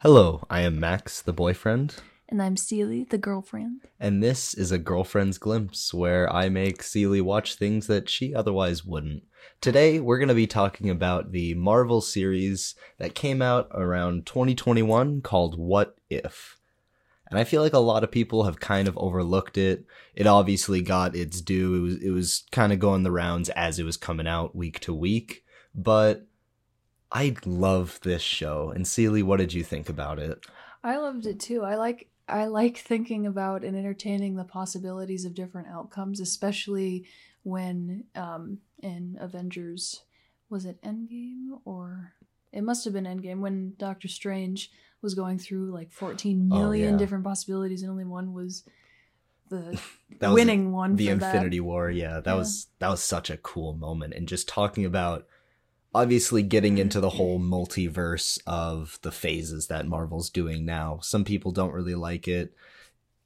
Hello, I am Max, the boyfriend, And I'm Celee, the girlfriend. and this is a girlfriend's glimpse where I make Celee watch things that she otherwise wouldn't. Today, we're going to be talking about the Marvel series that came out around 2021 called What If. And I feel like a lot of people have kind of overlooked it. It obviously got its due. It was, it was kind of going the rounds as it was coming out week to week. But I love this show. And Celee, what did you think about it? I loved it too. I like I like thinking about and entertaining the possibilities of different outcomes, especially when um in Avengers was it Endgame or it must have been Endgame when Doctor Strange was going through like 14 Oh, million yeah. different possibilities and only one was the was winning one the for that. Infinity War. Yeah, that Yeah. was that was such a cool moment, and just talking about obviously getting into the whole multiverse of the phases that Marvel's doing now. Some people don't really like it.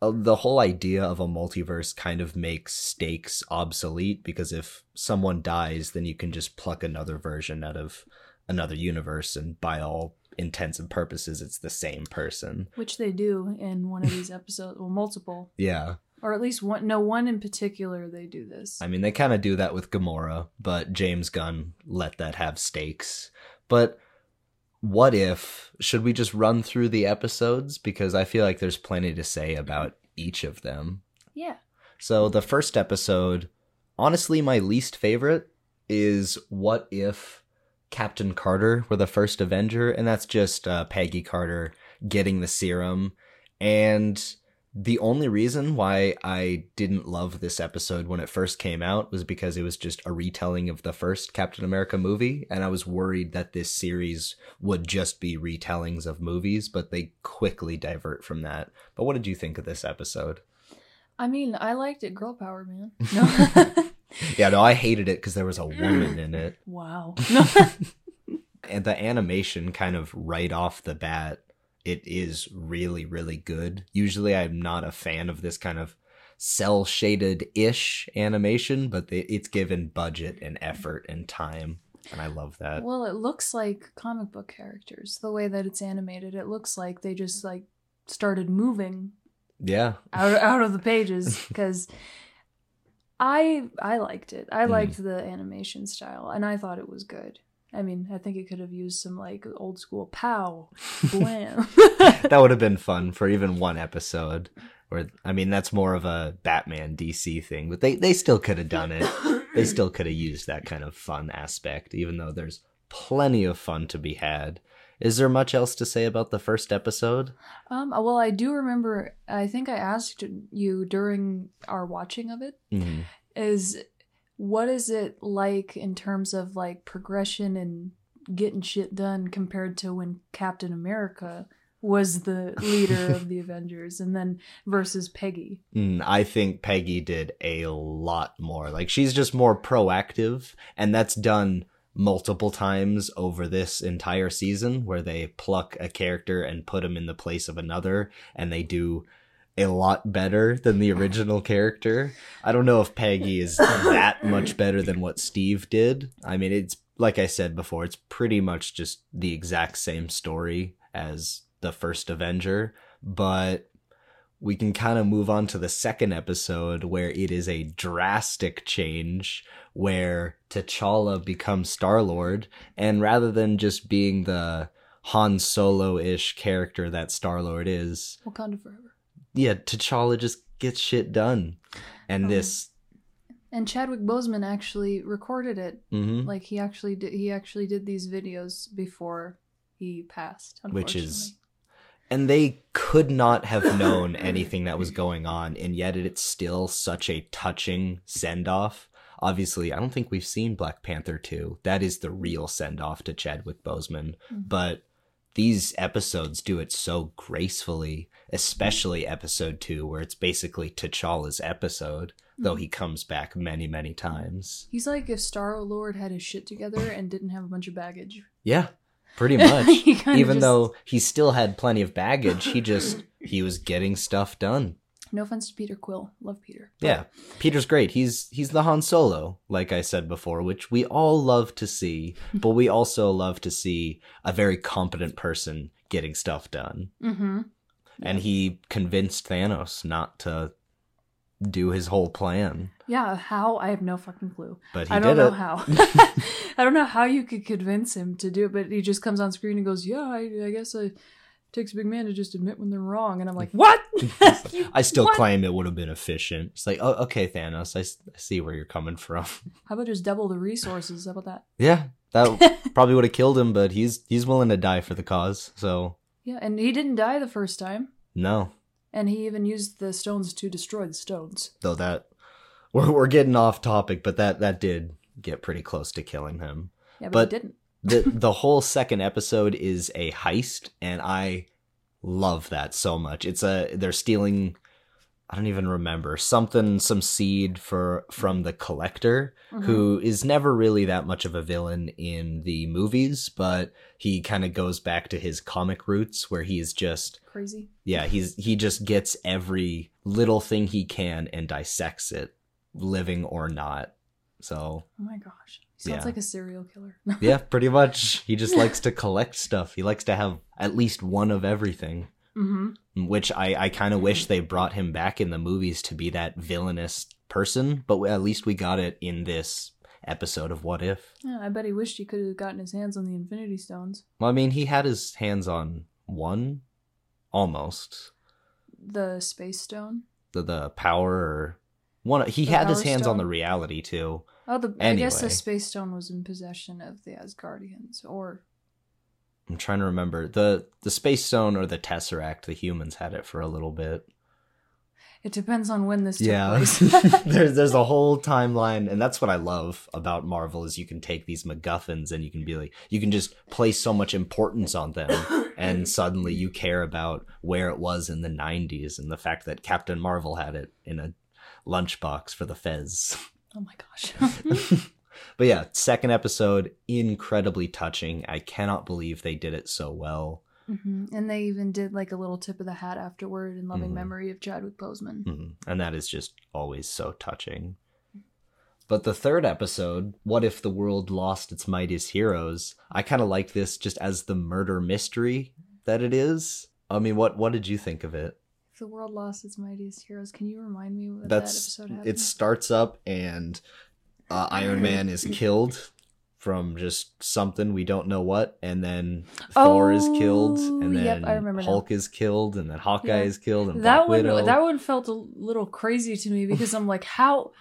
Uh, The whole idea of a multiverse kind of makes stakes obsolete because if someone dies, then you can just pluck another version out of another universe, and by all intents and purposes, it's the same person. which they do in one of these episodes, well multiple, Yeah. Or at least one no one in particular they do this. I mean, they kind of do that with Gamora, but James Gunn let that have stakes. But what if, should we just run through the episodes? Because I feel like there's plenty to say about each of them. yeah. So the first episode, honestly, my least favorite is What If Captain Carter were the first Avenger? And that's just uh, Peggy Carter getting the serum. And the only reason why I didn't love this episode when it first came out was because it was just a retelling of the first Captain America movie. And I was worried that this series would just be retellings of movies, but they quickly divert from that. But what did you think of this episode? I mean, I liked it. Girl power, man. No. Yeah, no, I hated it because there was a mm. woman in it. wow. No. And the animation, kind of right off the bat, it is really, really good. Usually, I'm not a fan of this kind of cell shaded ish animation, but they, it's given budget and effort and time. And I love that. well, it looks like comic book characters. The way that it's animated, it looks like they just like started moving Yeah. out out of the pages because I I liked it. I Mm. liked the animation style, and I thought it was good. I mean, I think it could have used some like old school pow, blam. that would have been fun for even one episode. Or, I mean, that's more of a Batman DC thing, but they, they still could have done it. they still could have used that kind of fun aspect, even though there's plenty of fun to be had. Is there much else to say about the first episode? Um, well, I do remember. I think I asked you during our watching of it. Mhm. Is what is it like in terms of like progression and getting shit done compared to when Captain America was the leader of the Avengers, and then versus Peggy. Mm, I think Peggy did a lot more. Like, she's just more proactive, and that's done multiple times over this entire season where they pluck a character and put him in the place of another, and they do a lot better than the original character. I don't know if Peggy is that much better than what Steve did. I mean, it's like I said before, it's pretty much just the exact same story as the first Avenger, but we can kind of move on to the second episode where it is a drastic change where T'Challa becomes Star Lord, and rather than just being the Han Solo ish character that Star Lord is, Wakanda forever. Yeah, T'Challa just gets shit done. And Oh. this, And Chadwick Boseman actually recorded it. mhm, Like he actually did. He actually did these videos before he passed. Which is- and they could not have known anything that was going on, and yet it's still such a touching send off. Obviously, I don't think we've seen Black Panther 2. That is the real send off to Chadwick Boseman. Mhm. But these episodes do it so gracefully, especially episode 2, where it's basically T'Challa's episode, though he mm-hmm. comes back many, many times. He's like if Star Lord had his shit together and didn't have a bunch of baggage. Yeah, pretty much. Even just- though he still had plenty of baggage, he just, he was getting stuff done. No offense to Peter Quill, love Peter. Yeah, Peter's great. He's he's the Han Solo, like I said before, which we all love to see, but we also love to see a very competent person getting stuff done. Mm-hmm. And he convinced Thanos not to do his whole plan. Yeah, how? I have no fucking clue. But he I don't know it. how. I don't know how you could convince him to do it, but he just comes on screen and goes, "Yeah, I, I guess it takes a big man to just admit when they're wrong." And I'm like, "What?" I still what? claim it would have been efficient. It's like, oh, okay, Thanos, I, s- I see where you're coming from. How about just double the resources? How about that? yeah, that probably would have killed him, but he's he's willing to die for the cause. So Yeah, and he didn't die the first time, no, and he even used the stones to destroy the stones. though that we're we're getting off topic, but that that did get pretty close to killing him. Yeah, but, But- he didn't. The The whole second episode is a heist, and I love that so much. It's a they're stealing. I don't even remember something, some seed for from the collector, Mhm. who is never really that much of a villain in the movies, but he kind of goes back to his comic roots where he's just crazy? yeah, he's he just gets every little thing he can and dissects it, living or not. So, Oh my gosh, he sounds Yeah. like a serial killer. yeah, pretty much he just likes to collect stuff. He likes to have at least one of everything, mm-hmm. which I I kind of wish they brought him back in the movies to be that villainous person, but at least we got it in this episode of What If. Yeah, I bet he wished he could have gotten his hands on the Infinity Stones. Well, I mean, he had his hands on one, almost The Space Stone. the the power or one. He The had his hands on the reality too. Oh, the I guess the Space Stone was in possession of the Asgardians, or I'm trying to remember the the space stone or the tesseract. The humans had it for a little bit. it depends on when this took Yeah, place. there's there's a whole timeline, and that's what I love about Marvel is you can take these MacGuffins and you can be like you can just place so much importance on them, and suddenly you care about where it was in the '90s and the fact that Captain Marvel had it in a lunchbox for the Fez. oh my gosh. but yeah, second episode incredibly touching. I cannot believe they did it so well. hmm And they even did like a little tip of the hat afterward in loving Mhm. memory of Chadwick Boseman. Mhm. And that is just always so touching. But the third episode, What If the World Lost Its Mightiest Heroes? I kind of like this just as the murder mystery that it is. I mean, what what did you think of it? The world lost its mightiest heroes, can you remind me what That's that episode happened? it starts up and uh, Iron Man is killed from just something we don't know what, and then Thor is killed, Oh, and yep, then I remember now. Hulk is killed, and then Hawkeye Yeah. is killed, and that Black one Widow. that one felt a little crazy to me because I'm like, how?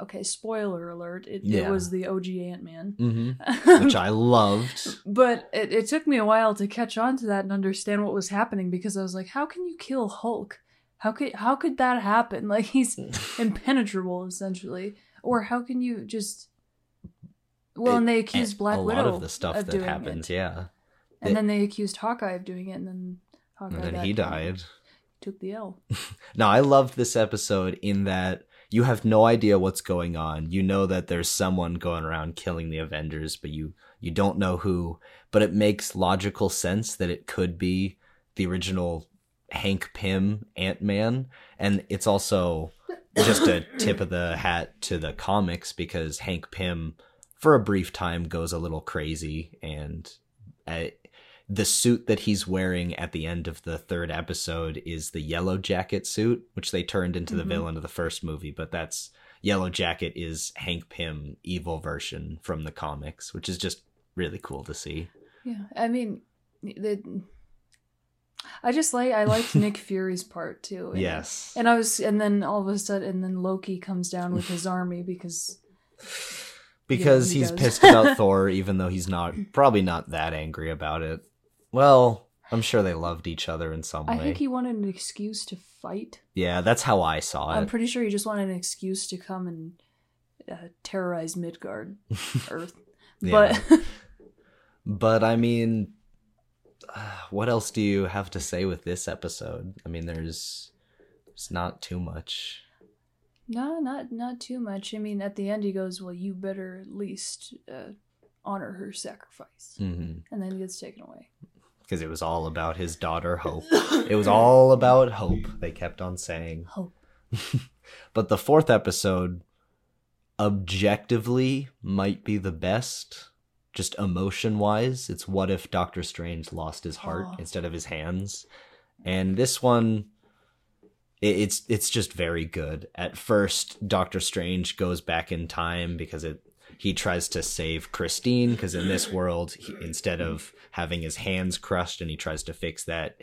Okay, spoiler alert! It, it was the OG Ant Man, Mhm. which I loved. but it, it took me a while to catch on to that and understand what was happening because I was like, how can you kill Hulk? How could how could that happen? Like he's impenetrable essentially, or how can you just? Well, and they accused Black a Widow lot of the stuff of that happens, it. yeah. and It- then they accused Hawkeye of doing it, and then Hawkeye And then he died. Took the L. Now, I loved this episode in that you have no idea what's going on. You know that there's someone going around killing the Avengers, but you you don't know who. But it makes logical sense that it could be the original Hank Pym Ant Man, and it's also just a tip of the hat to the comics because Hank Pym, for a brief time, goes a little crazy, and uh, the suit that he's wearing at the end of the third episode is the Yellow Jacket suit, which they turned into the Mhm. villain of the first movie. But that's Yellow Jacket is Hank Pym evil version from the comics, which is just really cool to see. Yeah, I mean, the. I just like I liked Nick Fury's part too. and- Yes. and I was, and then all of a sudden, and then Loki comes down with his army because because he he's does. pissed about Thor, even though he's not probably not that angry about it. Well, I'm sure they loved each other in some way. I way. think he wanted an excuse to fight. yeah, that's how I saw it. I'm it. pretty sure he just wanted an excuse to come and uh, terrorize Midgard, Earth. Yeah. But But I mean, uh, what else do you have to say with this episode? I mean, there's there's not too much. no, not not too much. I mean, at the end, he goes, "Well, you better at least uh, honor her sacrifice," hmm and then he gets taken away. Because it was all about his daughter Hope. It was all about Hope. They kept on saying. Hope. But the fourth episode, objectively, might be the best, just emotion wise. It's what if Doctor Strange lost his heart Oh. instead of his hands, and this one. It's it's just very good. At first, Doctor Strange goes back in time because it he tries to save Christine because in this world, he, instead of having his hands crushed and he tries to fix that,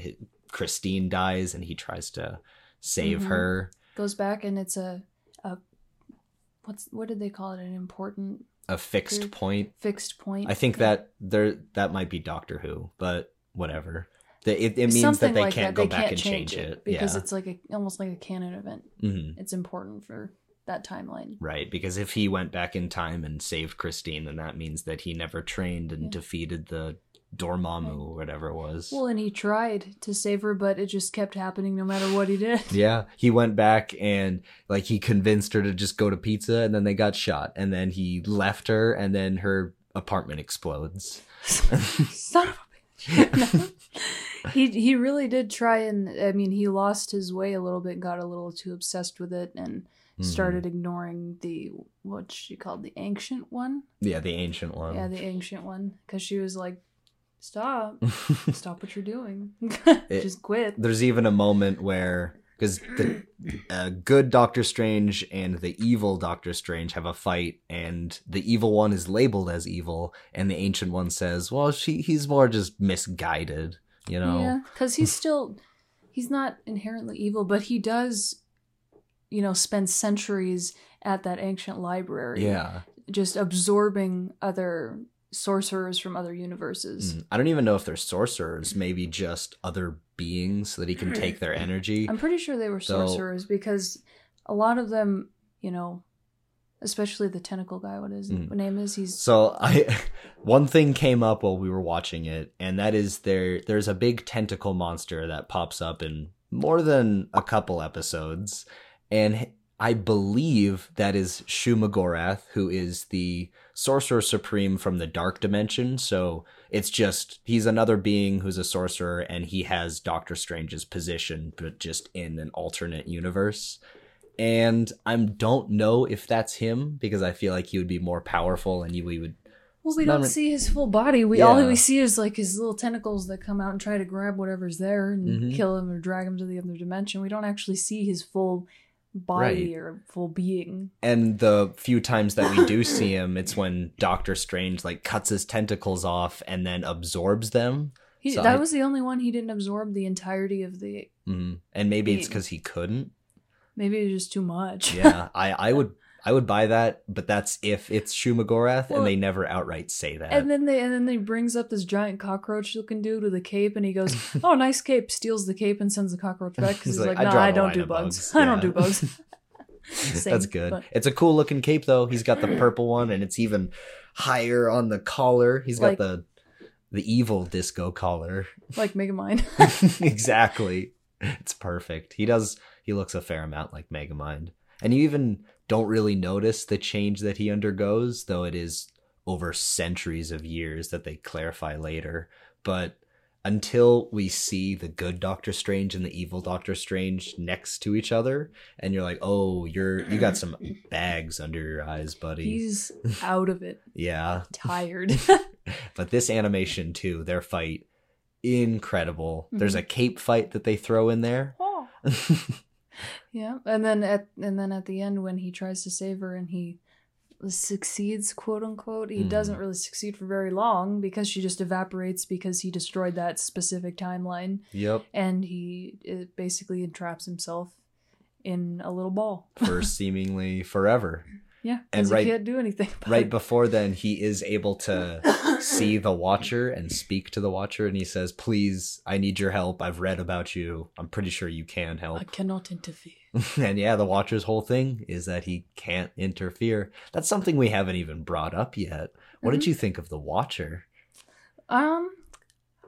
Christine dies and he tries to save Mhm. her. Goes back and it's a a what's what did they call it? An important A fixed point. fixed point. I think that there that might be Doctor Who, but whatever. The- It, it means Something that they like can't that. go They back can't and change, change it, because yeah. it's like a almost like a canon event. Mhm. It's important for that timeline. right. Because if he went back in time and saved Christine, then that means that he never trained and Yeah. defeated the Dormammu or whatever it was. Well, and he tried to save her, but it just kept happening no matter what he did. Yeah, he went back and like he convinced her to just go to pizza, and then they got shot, and then he left her, and then her apartment explodes. Son of a bitch. No. he he really did try and I mean he lost his way a little bit, got a little too obsessed with it, and Mhm. started ignoring the what she called the ancient one. Yeah, the ancient one. yeah, the ancient one, because she was like, "Stop, stop what you're doing, just quit." There's even a moment where because the uh, good Doctor Strange and the evil Doctor Strange have a fight, and the evil one is labeled as evil, and the ancient one says, "Well, she he's more just misguided." You know. Yeah, because he's still he's not inherently evil, but he does, you know, spend centuries at that ancient library. Yeah. just absorbing other sorcerers from other universes. Mm. I don't even know if they're sorcerers, maybe just other beings that he can take their energy. I'm pretty sure they were So- sorcerers because a lot of them, you know, especially the tentacle guy. What his Mm. name is? He's So I one thing came up while we were watching it, and that is there there's a big tentacle monster that pops up in more than a couple episodes. And I believe that is Shumagorath, who is the sorcerer supreme from the dark dimension. So it's just he's another being who's a sorcerer and he has Doctor Strange's position, but just in an alternate universe. And I don't know if that's him because I feel like he would be more powerful and you we would well, we don't re- see his full body. We all we see is like his little tentacles that come out and try to grab whatever's there and Mhm. kill him or drag him to the other dimension. We don't actually see his full body or full being. and the few times that we do see him it's when Doctor Strange like cuts his tentacles off and then absorbs them. He, So that I- was the only one he didn't absorb the entirety of the. Mhm. And maybe it's cuz he couldn't. Maybe it was just too much. Yeah, I I would I would buy that, but that's if it's Shumagorath Well- and they never outright say that. And then they and then they brings up this giant cockroach looking dude with a cape, and he goes, "Oh, nice cape." Steals the cape and sends the cockroach back because He's he's, like, like, "No, draw I don't do bugs. bugs." I don't do bugs." That's good. but- It's a cool looking cape though. He's got the purple one and it's even higher on the collar. He's got Like- the the evil disco collar. like Megamind. exactly. It's perfect. He does he looks a fair amount like Megamind. And you even don't really notice the change that he undergoes, though it is over centuries of years that they clarify later. But until we see the good Doctor Strange and the evil Doctor Strange next to each other, and you're like, oh, you're you got some bags under your eyes, buddy. He's out of it, yeah. tired. But this animation too, their fight, incredible. There's Mhm. a cape fight that they throw in there. oh. Yeah, and then at and then at the end when he tries to save her and he succeeds, quote unquote, he Mhm. doesn't really succeed for very long because she just evaporates because he destroyed that specific timeline. yep. and he uh, basically entraps himself in a little ball. For seemingly forever. Yeah, And right- he can't do anything. About Right it. before then, he is able to see the Watcher and speak to the Watcher, and he says, "Please, I need your help. I've read about you. I'm pretty sure you can help. I cannot interfere. and yeah, the Watcher's whole thing is that he can't interfere. That's something we haven't even brought up yet. What did Mhm. you think of the Watcher? Um,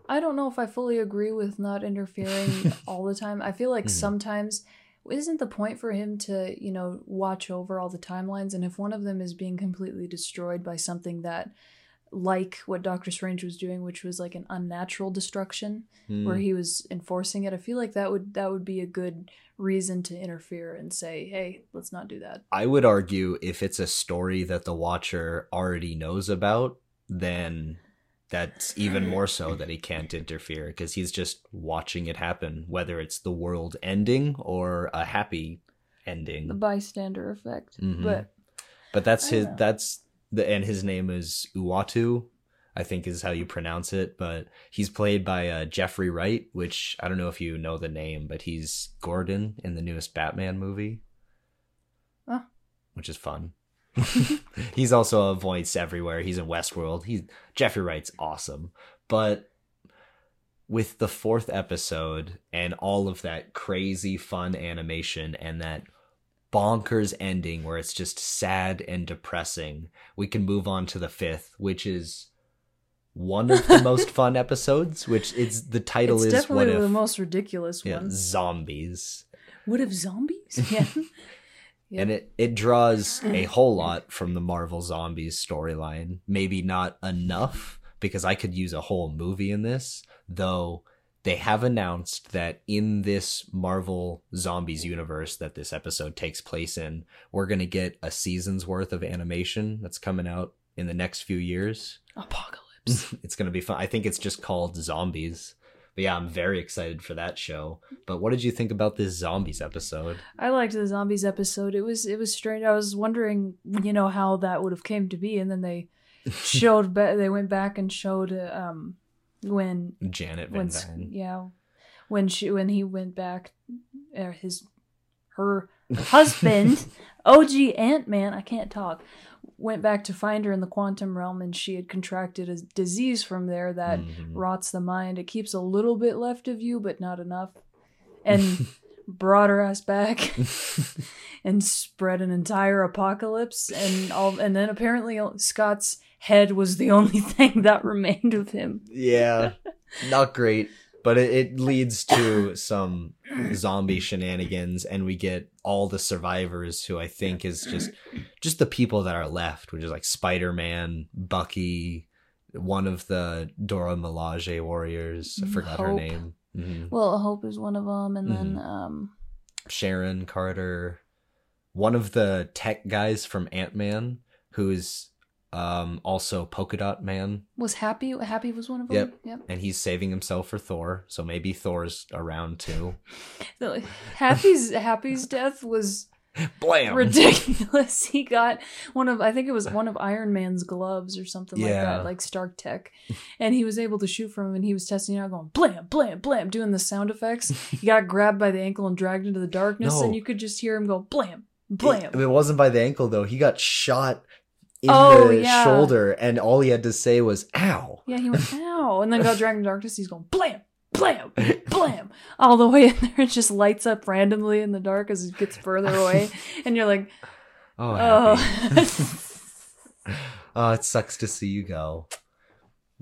I don't know if I fully agree with not interfering all the time. I feel like Mhm. sometimes isn't the point for him to you know watch over all the timelines, and if one of them is being completely destroyed by something that. Like what Doctor Strange was doing, which was like an unnatural destruction, where Hmm. he was enforcing it. I feel like that would that would be a good reason to interfere and say, "Hey, let's not do that." I would argue if it's a story that the Watcher already knows about, then that's even more so that he can't interfere because he's just watching it happen, whether it's the world ending or a happy ending. The bystander effect. Mhm. But But that's his. know. That's the and his name is Uatu, I think is how you pronounce it. But he's played by uh, Jeffrey Wright, which I don't know if you know the name, but he's Gordon in the newest Batman movie, Oh. which is fun. he's also a voice everywhere. He's in Westworld. He's Jeffrey Wright's awesome, but with the fourth episode and all of that crazy fun animation and that bonkers ending where it's just sad and depressing, we can move on to the fifth, which is one of the most fun episodes. Which it's the title it's is what definitely the most ridiculous yeah, one. zombies, What if zombies? Yeah. Yeah. and it it draws mm. a whole lot from the Marvel Zombies storyline. Maybe not enough because I could use a whole movie in this, though. They have announced that in this Marvel Zombies universe that this episode takes place in, we're going to get a season's worth of animation that's coming out in the next few years. Apocalypse. it's going to be fun. I think it's just called Zombies. But yeah, I'm very excited for that show. But what did you think about this Zombies episode? I liked the zombies episode. It was it was strange. I was wondering, you know, how that would have came to be, and then they showed. Ba- they went back and showed um when Janet Van when Dyne. yeah when she when he went back uh, his her husband og ant-man i can't talk went back to find her in the quantum realm and she had contracted a disease from there that Mhm. rots the mind. It keeps a little bit left of you but not enough. And brought her ass back and spread an entire apocalypse. And all and then apparently scott's head was the only thing that remained of him. Yeah, not great, but it, it leads to some zombie shenanigans, and we get all the survivors who I think is just just the people that are left, which is like Spider Man, Bucky, one of the Dora Milaje warriors. I forgot her Hope. name. Mhm. Well, Hope is one of them, and then Mm-hmm. um, Sharon Carter, one of the tech guys from Ant Man, who's um, also Polka Dot Man, was Happy. Happy was one of them. Yep. Yep. and he's saving himself for Thor. So maybe Thor's around too. Happy's Happy's death was Blam! ridiculous. He got one of I think it was one of Iron Man's gloves or something like that, like Stark Tech, and he was able to shoot from him. And he was testing it out, going blam, blam, blam, doing the sound effects. He got grabbed by the ankle and dragged into the darkness, No. and you could just hear him go blam, blam. It, it wasn't by the ankle though. He got shot in Oh, the yeah. shoulder, and all he had to say was "ow." Yeah, he went ow, and then got Dragon darkness. He's going blam, blam, blam, all the way in there. It just lights up randomly in the dark as it gets further away, and you're like, Oh, oh. oh, it sucks to see you go.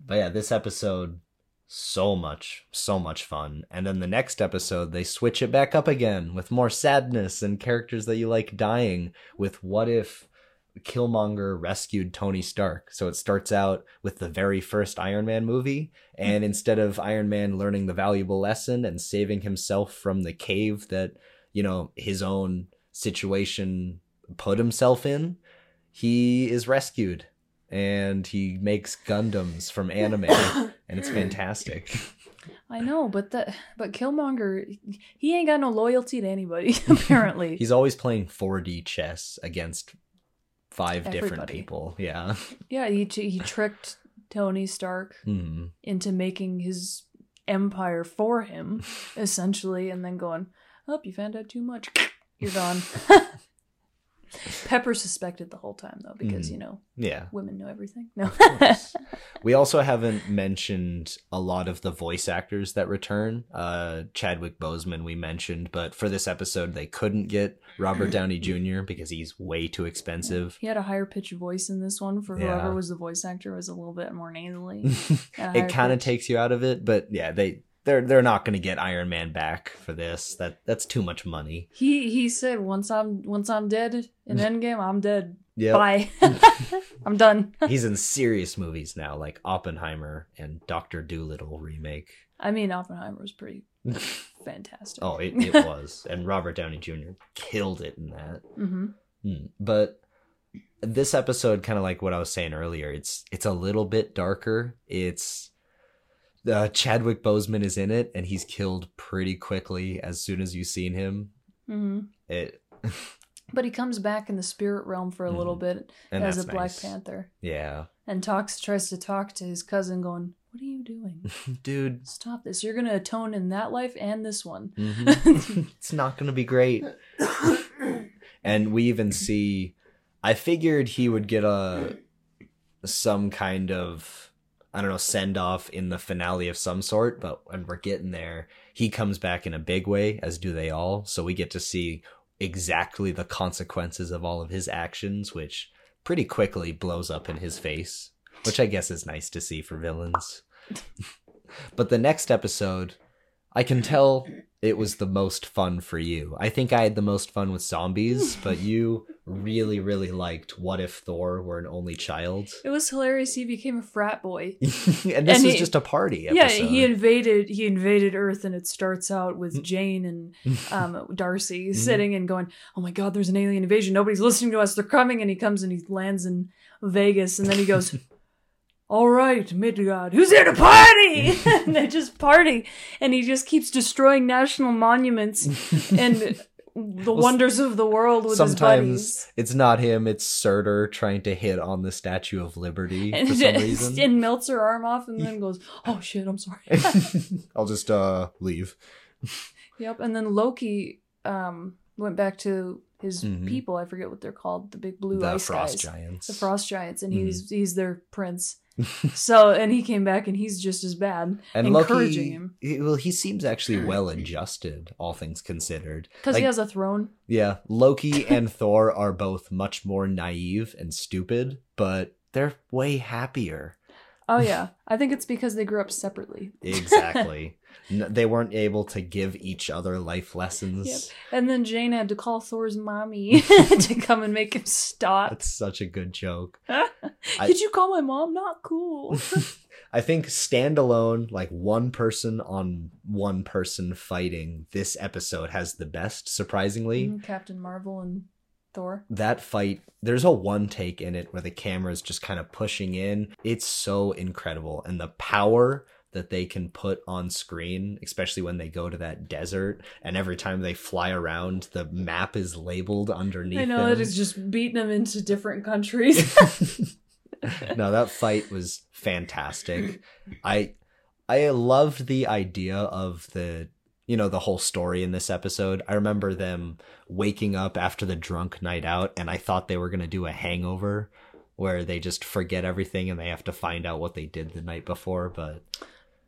But yeah, this episode so much, so much fun. And then the next episode, they switch it back up again with more sadness and characters that you like dying. With what if Killmonger rescued Tony Stark? So it starts out with the very first Iron Man movie, and hmm. instead of Iron Man learning the valuable lesson and saving himself from the cave that you know his own situation put himself in, he is rescued and he makes Gundams from anime and it's fantastic. I know, but that but Killmonger, he ain't got no loyalty to anybody apparently. He's always playing 4D chess against five different people. Yeah. yeah, he he tricked Tony Stark Hmm. into making his empire for him, essentially, and then going, "Oh, you found out too much. You're gone." Pepper suspected the whole time though, because Mhm. you know Yeah. women know everything. No, we also haven't mentioned a lot of the voice actors that return. Uh, Chadwick Boseman we mentioned, but for this episode they couldn't get Robert Downey Jr. because he's way too expensive. he had a higher pitched voice in this one. For Yeah. whoever was the voice actor, was a little bit more nasally. it and a higher kind of takes you out of it, but yeah, they they're they're not going to get Iron Man back for this. That that's too much money. He he said once I'm once I'm dead in Endgame, I'm dead. Yeah, Bye. I'm done. he's in serious movies now, like Oppenheimer and Doctor Dolittle remake. I mean, Oppenheimer was pretty fantastic. Oh, it, it was, and Robert Downey Jr. killed it in that. hmm Hmm. But this episode kind of like what I was saying earlier. It's it's a little bit darker. It's uh, Chadwick Boseman is in it, and he's killed pretty quickly as soon as you've seen him. hmm It But he comes back in the spirit realm for a little Mhm. bit and as a Black nice. Panther, Yeah, and talks tries to talk to his cousin, going, "What are you doing? dude. Stop this! You're gonna atone in that life and this one." mhm. it's not gonna be great. and we even see i figured he would get a some kind of i don't know send off in the finale of some sort but when we're getting there he comes back in a big way as do they all. So we get to see exactly the consequences of all of his actions which pretty quickly blows up in his face which i guess is nice to see for villains. But the next episode i can tell it was the most fun for you. I think I had the most fun with zombies, but you really, really liked What If Thor were an only child. It was hilarious. He became a frat boy. and this And was he- just a party Yeah, he invaded. He invaded Earth, and it starts out with Mm. Jane and um, Darcy Mhm. sitting and going, "Oh my God, there's an alien invasion. Nobody's listening to us. They're coming." And he comes and he lands in Vegas, and then he goes, "All right, Midgard, who's here to party?" and they just party, and he just keeps destroying national monuments and the wonders of the world with his Sometimes it's not him, it's Surtur trying to hit on the Statue of Liberty And, for some reason. and melts her arm off, and then goes, "Oh shit, I'm sorry." I'll just uh leave. Yep, and then Loki um went back to his Mhm. people. I forget what they're called, the big blue the ice Frost guys, Giants. the frost giants, and Mhm. he's he's their prince. So, and he came back, and he's just as bad, and encouraging Loki, him he- well, he seems actually well adjusted, all things considered. because Like, he has a throne. Yeah, Loki and Thor are both much more naive and stupid, but they're way happier. Oh yeah, I think it's because they grew up separately. Exactly. They weren't able to give each other life lessons. Yep. And then Jane had to call Thor's mommy to come and make him stop. That's such a good joke. Did you call my mom? Not cool. I think standalone, like one person on one person fighting, this episode has the best, surprisingly. Mhm, Captain Marvel and Thor. that fight there's a one take in it where the camera is just kind of pushing in it's so incredible and the power that they can put on screen especially when they go to that desert and every time they fly around the map is labeled underneath I know them. it is just beating them into different countries. no that fight was fantastic i i loved the idea of the you know the whole story in this episode i remember them waking up after the drunk night out and i thought they were going to do a hangover where they just forget everything and they have to find out what they did the night before but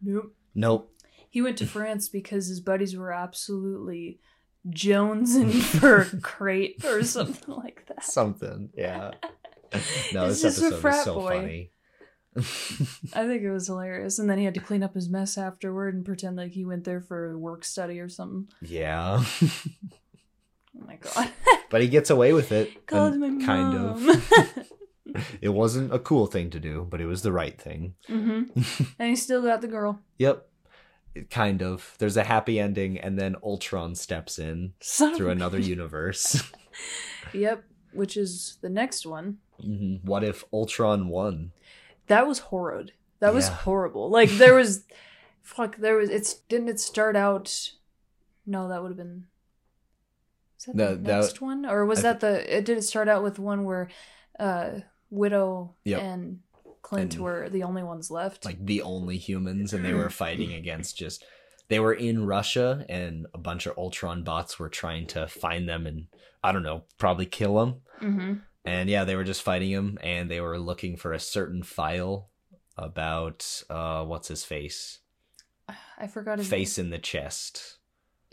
nope. nope He went to France because his buddies were absolutely jonesing for crate or something like that. something yeah no It's this just episode was frat so boy. funny I think it was hilarious. And then he had to clean up his mess afterward and pretend like he went there for a work study or something. yeah Oh my god. but he gets away with it Called my kind of it wasn't a cool thing to do but it was the right thing hmm And he still got the girl. Yep. It kind of. There's a happy ending, and then Ultron steps in Son through another universe. Yep. Which is the next one. Mhm. What if Ultron won? That was horrid. That was Yeah. horrible. Like there was fuck, there was it's didn't it start out No, that would have been Is that No, the that- next one? Or was I that the it did it start out with one where uh Widow Yep. and Clint And- were the only ones left? Like the only humans, and they were fighting against just. They were in Russia, and a bunch of Ultron bots were trying to find them and, I don't know, probably kill them. mm-hmm. And yeah, they were just fighting him, and they were looking for a certain file about, uh, what's his face? I forgot his Face in the chest.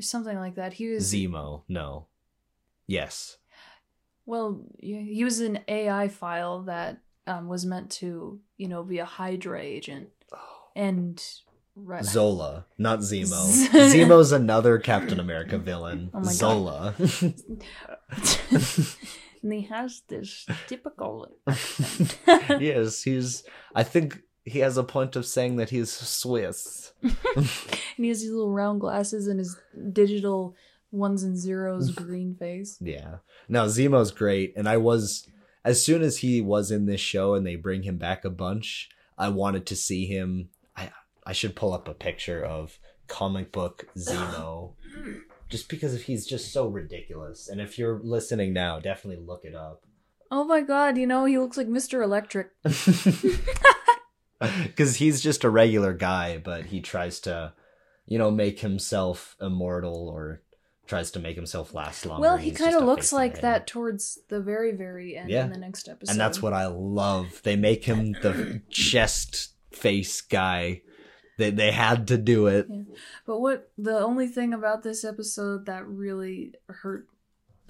Something like that. He was Zemo. No. Yes. Well, was an AI file that um, was meant to, you know, be a Hydra agent, and right, Zola, not Zemo. Z- Zemo's another Captain America villain. Oh my God. Zola. and he has this typical. yes, he's. I think he has a point of saying that he's Swiss. and he has these little round glasses and his digital ones and zeros green face. Yeah. No, Zemo's great, and I was as soon as he was in this show and they bring him back a bunch, I wanted to see him. I I should pull up a picture of comic book Zemo, just because he's just so ridiculous. And if you're listening now, definitely look it up. Oh my god, you know, he looks like Mr. Electric. Because he's just a regular guy, but he tries to, you know, make himself immortal or tries to make himself last longer. well, he kind of looks like that towards the very, very end Yeah. in the next episode. And that's what I love. They make him the chest face guy. They they had to do it. Yeah. But what the only thing about this episode that really hurt,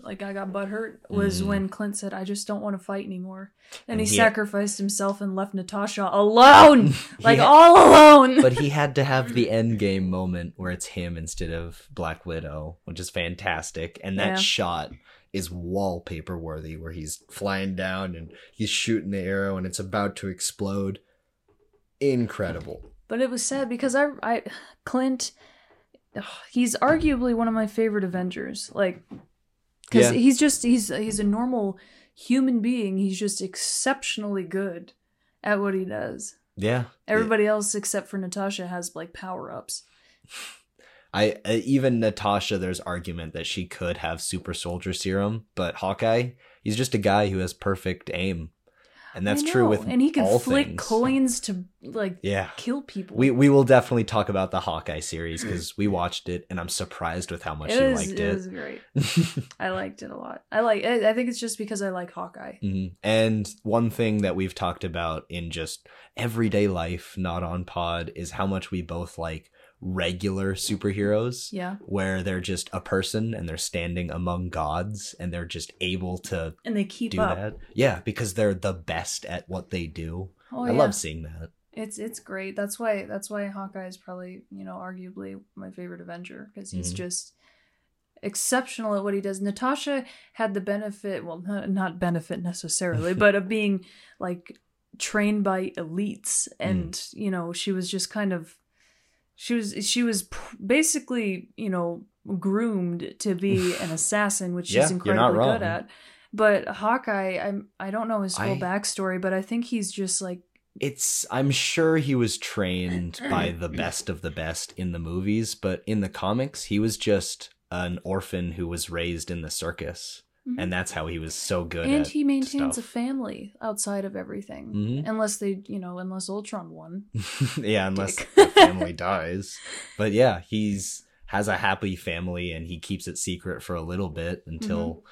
like I got butt hurt, was Mhm. when Clint said, "I just don't want to fight anymore," and, And he, he- sacrificed himself and left Natasha alone, like had- all alone. but he had to have the end game moment where it's him instead of Black Widow, which is fantastic. And that Yeah. shot is wallpaper worthy, where he's flying down and he's shooting the arrow and it's about to explode. Incredible. But it was sad because I, I, Clint, he's arguably one of my favorite Avengers. Like, because Yeah. he's just he's he's a normal human being. He's just exceptionally good at what he does. Yeah. Everybody else except for Natasha has like power ups. I uh, even Natasha. There's argument that she could have super soldier serum, but Hawkeye, he's just a guy who has perfect aim, and that's true with and he can flick things. coins to like Yeah, kill people. we we will definitely talk about the Hawkeye series because we watched it, and I'm surprised with how much it you was liked it it. was great. I liked it a lot. I like. I I think it's just because I like Hawkeye. Mhm. And one thing that we've talked about in just everyday life, not on pod, is how much we both like regular superheroes. Yeah, Where they're just a person and they're standing among gods and they're just able to and they keep do up. that. Yeah, because they're the best at what they do. Oh I yeah, love seeing that. it's it's great. That's why that's why Hawkeye is probably you know arguably my favorite Avenger because he's Mhm. just exceptional at what he does. Natasha had the benefit, well, not, not benefit necessarily, but of being like trained by elites, and Mm. you know she was just kind of she was she was basically you know groomed to be an assassin, which Yeah, she's incredibly good at. But Hawkeye, I'm I don't know his full I- backstory, but I think he's just like It's I'm sure he was trained by the best of the best in the movies, but in the comics he was just an orphan who was raised in the circus. Mhm. And that's how he was so good and he maintains a family outside of everything Mhm. unless they you know unless ultron won yeah, unless the family dies. But yeah, he's has a happy family and he keeps it secret for a little bit until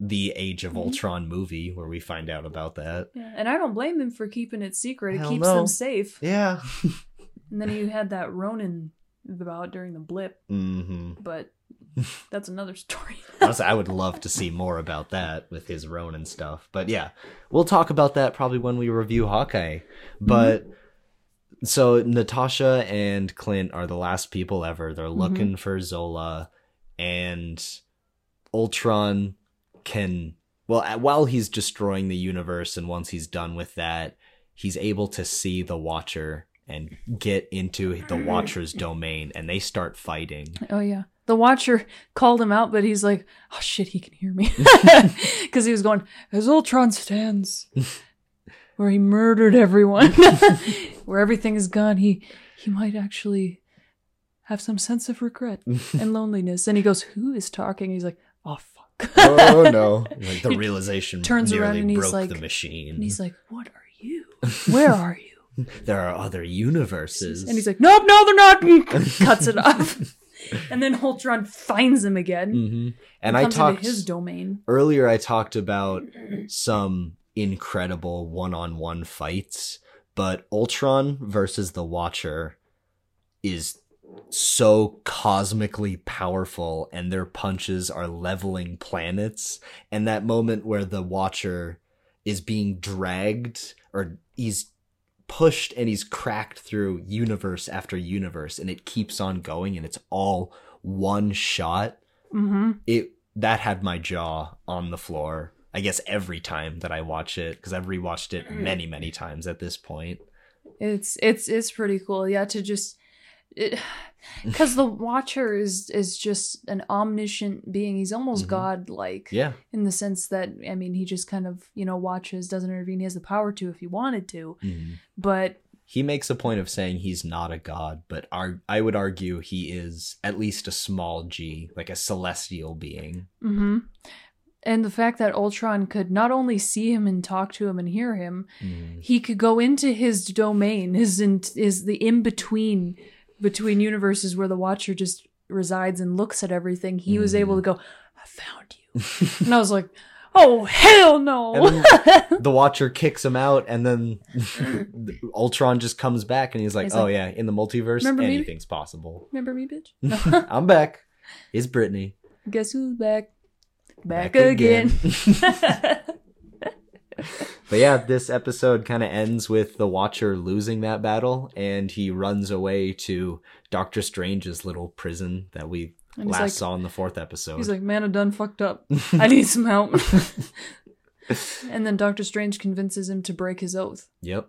the Age of Mhm. Ultron movie where we find out about that. yeah. and i don't blame him for keeping it secret it Hell keeps no. them safe Yeah. and then you had that ronin about during the blip hmm but that's another story Honestly, I would love to see more about that with his Ronin stuff. But yeah, we'll talk about that probably when we review Hawkeye. But so Natasha and Clint are the last people ever. They're mm-hmm. looking for Zola, and Ultron can. Well, while he's destroying the universe, and once he's done with that, he's able to see the Watcher and get into the Watcher's domain, and they start fighting. oh yeah the watcher called him out but he's like oh shit he can hear me. Because he was going as ultron stands where he murdered everyone where everything is gone he he might actually have some sense of regret and loneliness. And he goes who is talking? He's like oh fuck. Oh no! Like the realization turns around and he's broke like- the machine. and he's like what are you? Where are you? There are other universes. and he's like nope no they're not. Cuts it off and then Ultron finds him again hmm and I comes talked into his domain earlier. I talked about some incredible one-on-one fights, but Ultron versus the Watcher is so cosmically powerful, and their punches are leveling planets. And that moment where the Watcher is being dragged, or he's pushed and he's cracked through universe after universe and it keeps on going and it's all one shot. Mm-hmm. It that had my jaw on the floor i guess every time that i watch it because i've rewatched it many many times at this point. It's it's it's pretty cool. Yeah, to just because the Watcher is is just an omniscient being. He's almost Mhm. godlike Yeah. in the sense that I mean, he just kind of you know watches, doesn't intervene. He has the power to if he wanted to, Mhm. but He makes a point of saying he's not a god, but ar- I would argue he is at least a small g, like a celestial being. mm-hmm. and the fact that Ultron could not only see him and talk to him and hear him, Mhm. he could go into his domain, his in, is the in between universes where the Watcher just resides and looks at everything. He was Mhm. able to go, "I found you," and I was like, "Oh hell no!" The Watcher kicks him out, and then Ultron just comes back, and he's like, He's "Oh like, yeah, in the multiverse, "Remember me?" anything's possible." Remember me, bitch? No. I'm back. It's Britney Guess who's back? Back, Back again. But yeah, this episode kind of ends with the Watcher losing that battle, and he runs away to Doctor Strange's little prison that we last like- saw in the fourth episode. He's like, man, I done fucked up. I need some help. and then Doctor Strange convinces him to break his oath, yep.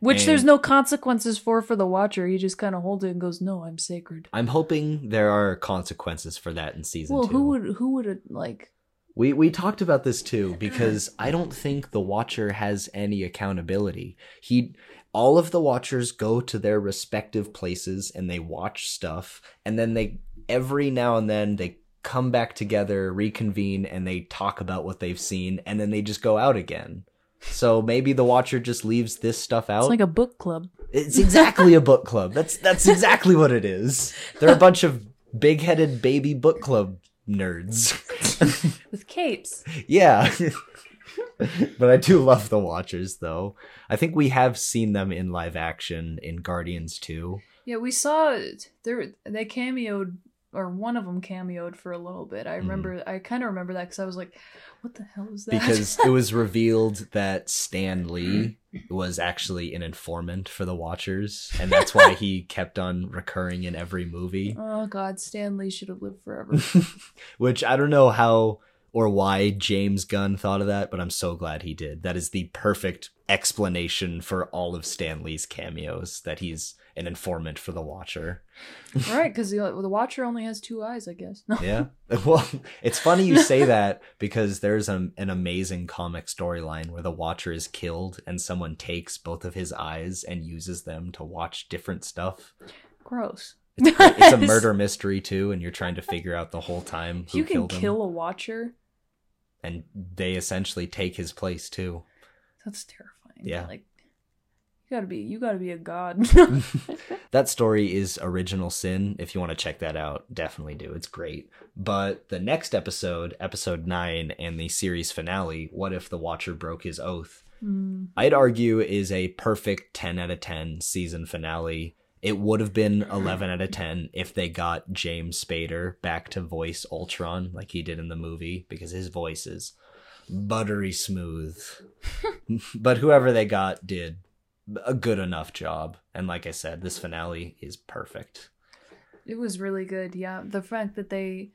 which And- there's no consequences for for the Watcher. He just kind of holds it and goes, "No, I'm sacred." I'm hoping there are consequences for that in season Well, two. who would who would like? We we talked about this too because I don't think the Watcher has any accountability. He all of the Watchers go to their respective places and they watch stuff and then they every now and then they come back together, reconvene and they talk about what they've seen and then they just go out again. So maybe the Watcher just leaves this stuff out. It's like a book club. It's exactly a book club. That's that's exactly what it is. They're a bunch of big-headed baby book club nerds. with capes. Yeah. but I do love the Watchers, though. I think we have seen them in live action in Guardians 2. Yeah, we saw there they cameoed or one of them cameoed for a little bit. I mm-hmm. remember I kind of remember that cuz I was like, what the hell is that? Because it was revealed that Stan Lee was actually an informant for the Watchers, and that's why he kept on recurring in every movie. oh god, Stan Lee should have lived forever. Which I don't know how or why James Gunn thought of that, but I'm so glad he did. That is the perfect explanation for all of Stan Lee's cameos that he's an informant for the Watcher. right, cuz the, the watcher only has two eyes, I guess. No. Yeah. Well, it's funny you say that because there's an, an amazing comic storyline where the Watcher is killed and someone takes both of his eyes and uses them to watch different stuff. Gross. It's, it's a murder mystery too, and you're trying to figure out the whole time who you can killed him. kill a watcher, and they essentially take his place too. that's terrifying. Yeah. Like you got to be you got to be a god. That story is Original Sin. If you want to check that out, definitely do. It's great. But the next episode, episode 9, and the series finale, What If the Watcher Broke His Oath, Hmm. I'd argue is a perfect 10 out of 10 season finale. It would have been 11 out of 10 if they got James Spader back to voice Ultron like he did in the movie because his voice is buttery smooth. but whoever they got did a good enough job. And like I said, this finale is perfect. It was really good. Yeah, the fact that they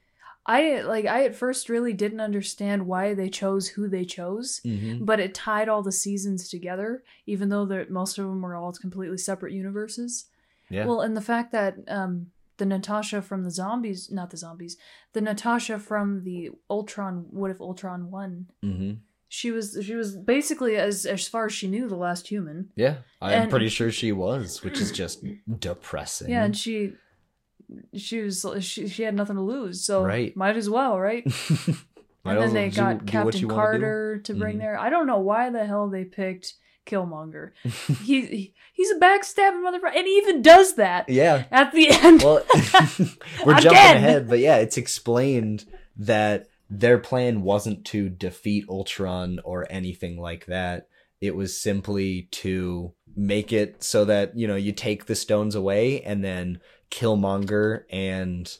I like I at first really didn't understand why they chose who they chose, Mm-hmm. but it tied all the seasons together even though most of them were all completely separate universes. Yeah. Well, and the fact that um the Natasha from the zombies, not the zombies, the Natasha from the Ultron what if Ultron won? mm-hmm. She was she was basically as as far as she knew the last human. Yeah. I'm And- pretty sure she was, which is just depressing. Yeah, and she she was she, she had nothing to lose, so Right. might as well, right? And then they got do Captain do. Carter to bring Mhm. there. I don't know why the hell they picked Killmonger. he, he he's a backstabbing motherfucker, and he even does that Yeah. at the end. Well, we're jumping ahead, but yeah, it's explained that their plan wasn't to defeat Ultron or anything like that. It was simply to make it so that, you know, you take the stones away and then Killmonger and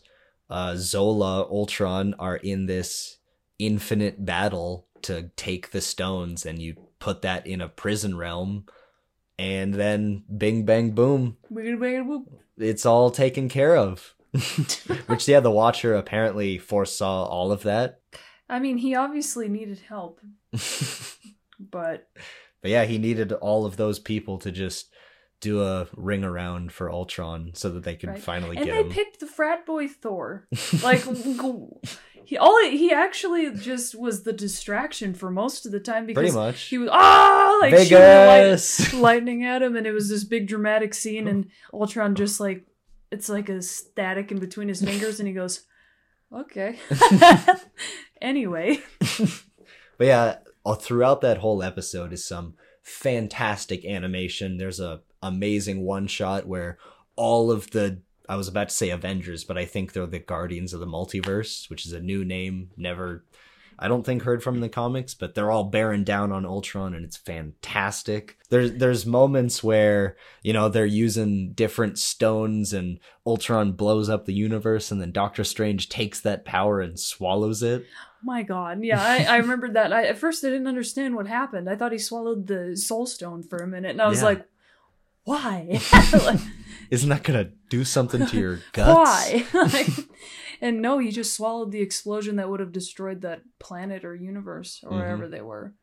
uh, Zola Ultron are in this infinite battle to take the stones and you put that in a prison realm and then bing bang boom Wiggity wiggity whoop. it's all taken care of. Which yeah, the Watcher apparently foresaw all of that. I mean, he obviously needed help, but but yeah, he needed all of those people to just do a ring around for Ultron so that they could Right. finally and get they him. picked the frat boy Thor. Like he all he actually just was the distraction for most of the time because Pretty much. he was ah like shooting Vegas. light, lightning at him, and it was this big dramatic scene, and Ultron just like it's like a static in between his fingers, and he goes, "Okay." anyway, But yeah, all throughout that whole episode is some fantastic animation. There's a amazing one shot where all of the I was about to say Avengers, but I think they're the Guardians of the Multiverse, which is a new name never I don't think heard from in the comics, but they're all bearing down on Ultron and it's fantastic. There's there's moments where, you know, they're using different stones and Ultron blows up the universe and then Doctor Strange takes that power and swallows it. my God, yeah, I, I remembered that. I, at first, I didn't understand what happened. I thought he swallowed the Soul Stone for a minute, and I was Yeah. like, "Why? Isn't that gonna do something to your guts? Why? Like, and no, he just swallowed the explosion that would have destroyed that planet or universe or Mhm. wherever they were.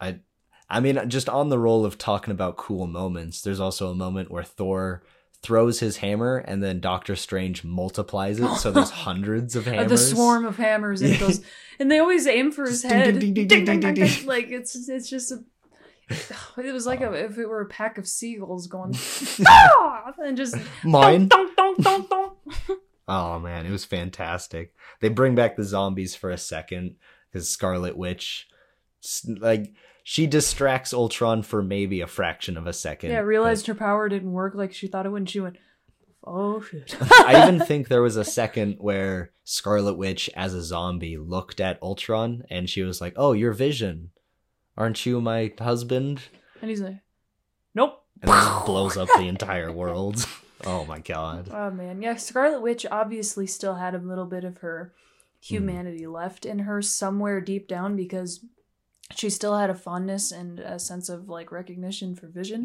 I I mean, just on the roll of talking about cool moments, there's also a moment where Thor throws his hammer and then Doctor Strange multiplies it, so there's hundreds of Uh, hammers. the swarm of hammers, and goes, and they always aim for his head. Like it's it's just a. It was like a, if it were a pack of seagulls going, ah! and just Mine. Dong, dong, dong, dong. Oh man, it was fantastic. They bring back the zombies for a second because Scarlet Witch, like, she distracts Ultron for maybe a fraction of a second. Yeah, realized her power didn't work like she thought it would. and She went, "Oh shit!" I even think there was a second where Scarlet Witch, as a zombie, looked at Ultron and she was like, "Oh, you're Vision, aren't you my husband?" and he's like, "Nope." And then blows up the entire world. Oh my god! Oh man, yeah. Scarlet Witch obviously still had a little bit of her humanity left in her somewhere deep down because she still had a fondness and a sense of like recognition for Vision.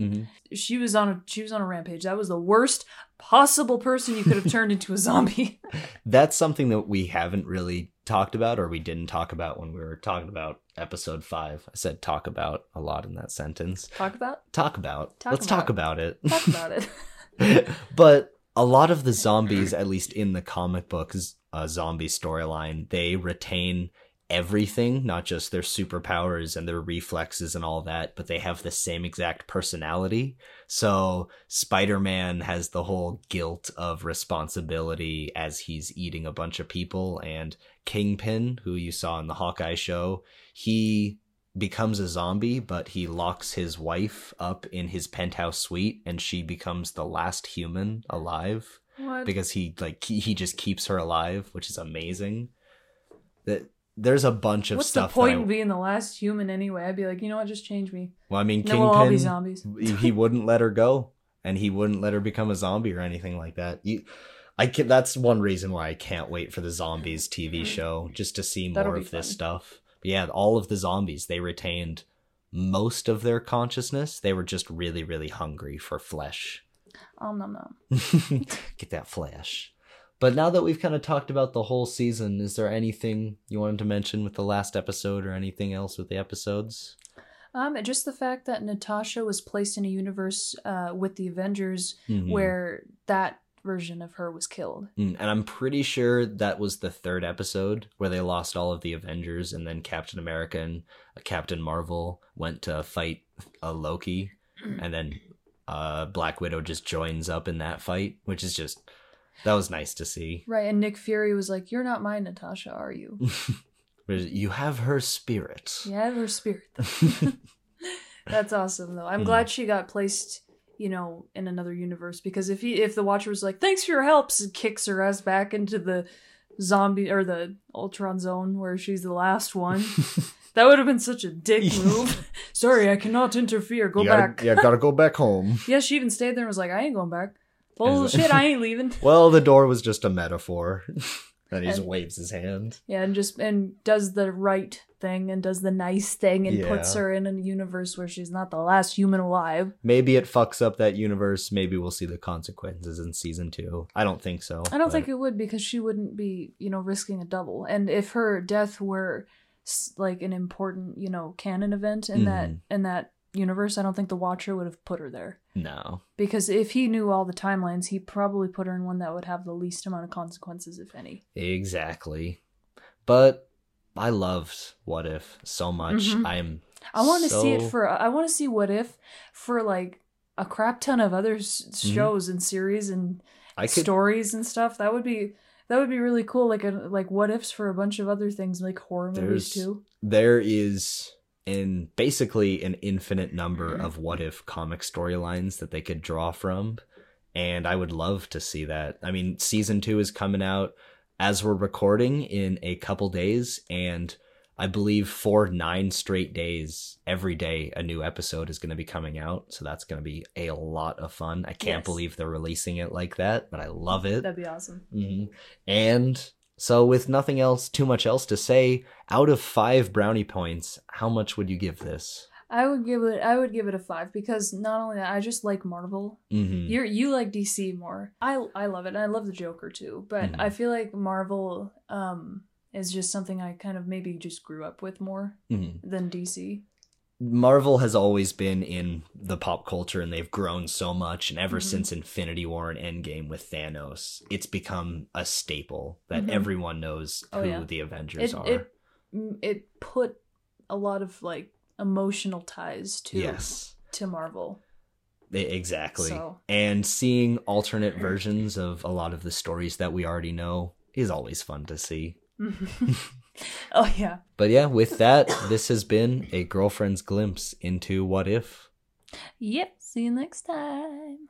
Mhm. She was on a she was on a rampage. That was the worst possible person you could have turned into a zombie. That's something that we haven't really talked about, or we didn't talk about when we were talking about episode five. I said talk about a lot in that sentence. Talk about Talk about. Talk Let's about. talk about it. talk about it. but a lot of the zombies, at least in the comic books, uh, zombie storyline, they retain everything, not just their superpowers and their reflexes and all that, but they have the same exact personality. So Spider Man has the whole guilt of responsibility as he's eating a bunch of people, and Kingpin, who you saw in the Hawkeye show, he becomes a zombie, but he locks his wife up in his penthouse suite, and she becomes the last human alive What? because he like he, he just keeps her alive, which is amazing. That there's a bunch of What's the stuff. point that I, in being the last human anyway? I'd be like, you know what, just change me. well, I mean, then we'll all be Kingpin, zombies. he, wouldn't let her go, and he wouldn't let her become a zombie or anything like that. You, I can, that's one reason why I can't wait for the zombies TV show, just to see That'll more of this stuff. But yeah, all of the zombies they retained most of their consciousness. They were just really, really hungry for flesh. Um, nom nom. Get that flesh. But now that we've kind of talked about the whole season, is there anything you wanted to mention with the last episode or anything else with the episodes? Um, just the fact that Natasha was placed in a universe uh, with the Avengers Mhm. where that version of her was killed. Mm, And I'm pretty sure that was the third episode where they lost all of the Avengers, and then Captain America and uh, Captain Marvel went to fight a Loki, and then uh, Black Widow just joins up in that fight, which is just that was nice to see. Right, and Nick Fury was like, "You're not my Natasha, are you?" You have her spirit. You have her spirit. That's awesome, though. I'm Hmm. glad she got placed, you know, in another universe because if he, if the Watcher was like, "Thanks for your help," and kicks her ass back into the zombie or the Ultron zone where she's the last one. That would have been such a dick move. Sorry, I cannot interfere. Go You gotta- back. Yeah, gotta go back home. Yeah, she even stayed there and was like, I ain't going back. Bullshit, I ain't leaving. Well, the door was just a metaphor. and he just And- waves his hand. Yeah, and just and does the right thing and does the nice thing and puts Yeah. her in a universe where she's not the last human alive. Maybe it fucks up that universe. Maybe we'll see the consequences in season two. I don't think so. I don't but- think it would because she wouldn't be, you know, risking a double. And if her death were s- like an important, you know, canon event in that Mhm. in that universe, I don't think the Watcher would have put her there. No. Because if he knew all the timelines, he probably put her in one that would have the least amount of consequences, if any. Exactly. But I loved What If so much. Mhm. I'm I want to see it for. I want to see what if for like a crap ton of other Mhm. shows and series and could stories and stuff. That would be that would be really cool. Like a like what ifs for a bunch of other things, like horror movies There's- too. there is in basically an infinite number Mm-hmm. of what if comic storylines that they could draw from and i would love to see that i mean season two is coming out as we're recording in a couple days and i believe for nine straight days every day a new episode is going to be coming out so that's going to be a lot of fun i can't Yes. believe they're releasing it like that but i love it That'd be awesome. hmm And so, with nothing else, too much else to say, out of five brownie points, how much would you give this? I would give it. I would give it a five because not only that, I just like Marvel. Mm-hmm. You you like DC more. I I love it. and I love the Joker too. But Mhm. I feel like Marvel um is just something I kind of maybe just grew up with more Mm-hmm. than DC. Marvel has always been in the pop culture and they've grown so much. And ever Mhm. since Infinity War and Endgame with Thanos, it's become a staple that Mhm. everyone knows Oh, who yeah. the Avengers It are. it mm, it put a lot of like emotional ties to yes. to Marvel. Exactly. So- And seeing alternate versions of a lot of the stories that we already know is always fun to see. oh yeah. But yeah, with that, this has been a girlfriend's glimpse into what if. Yep. See you next time.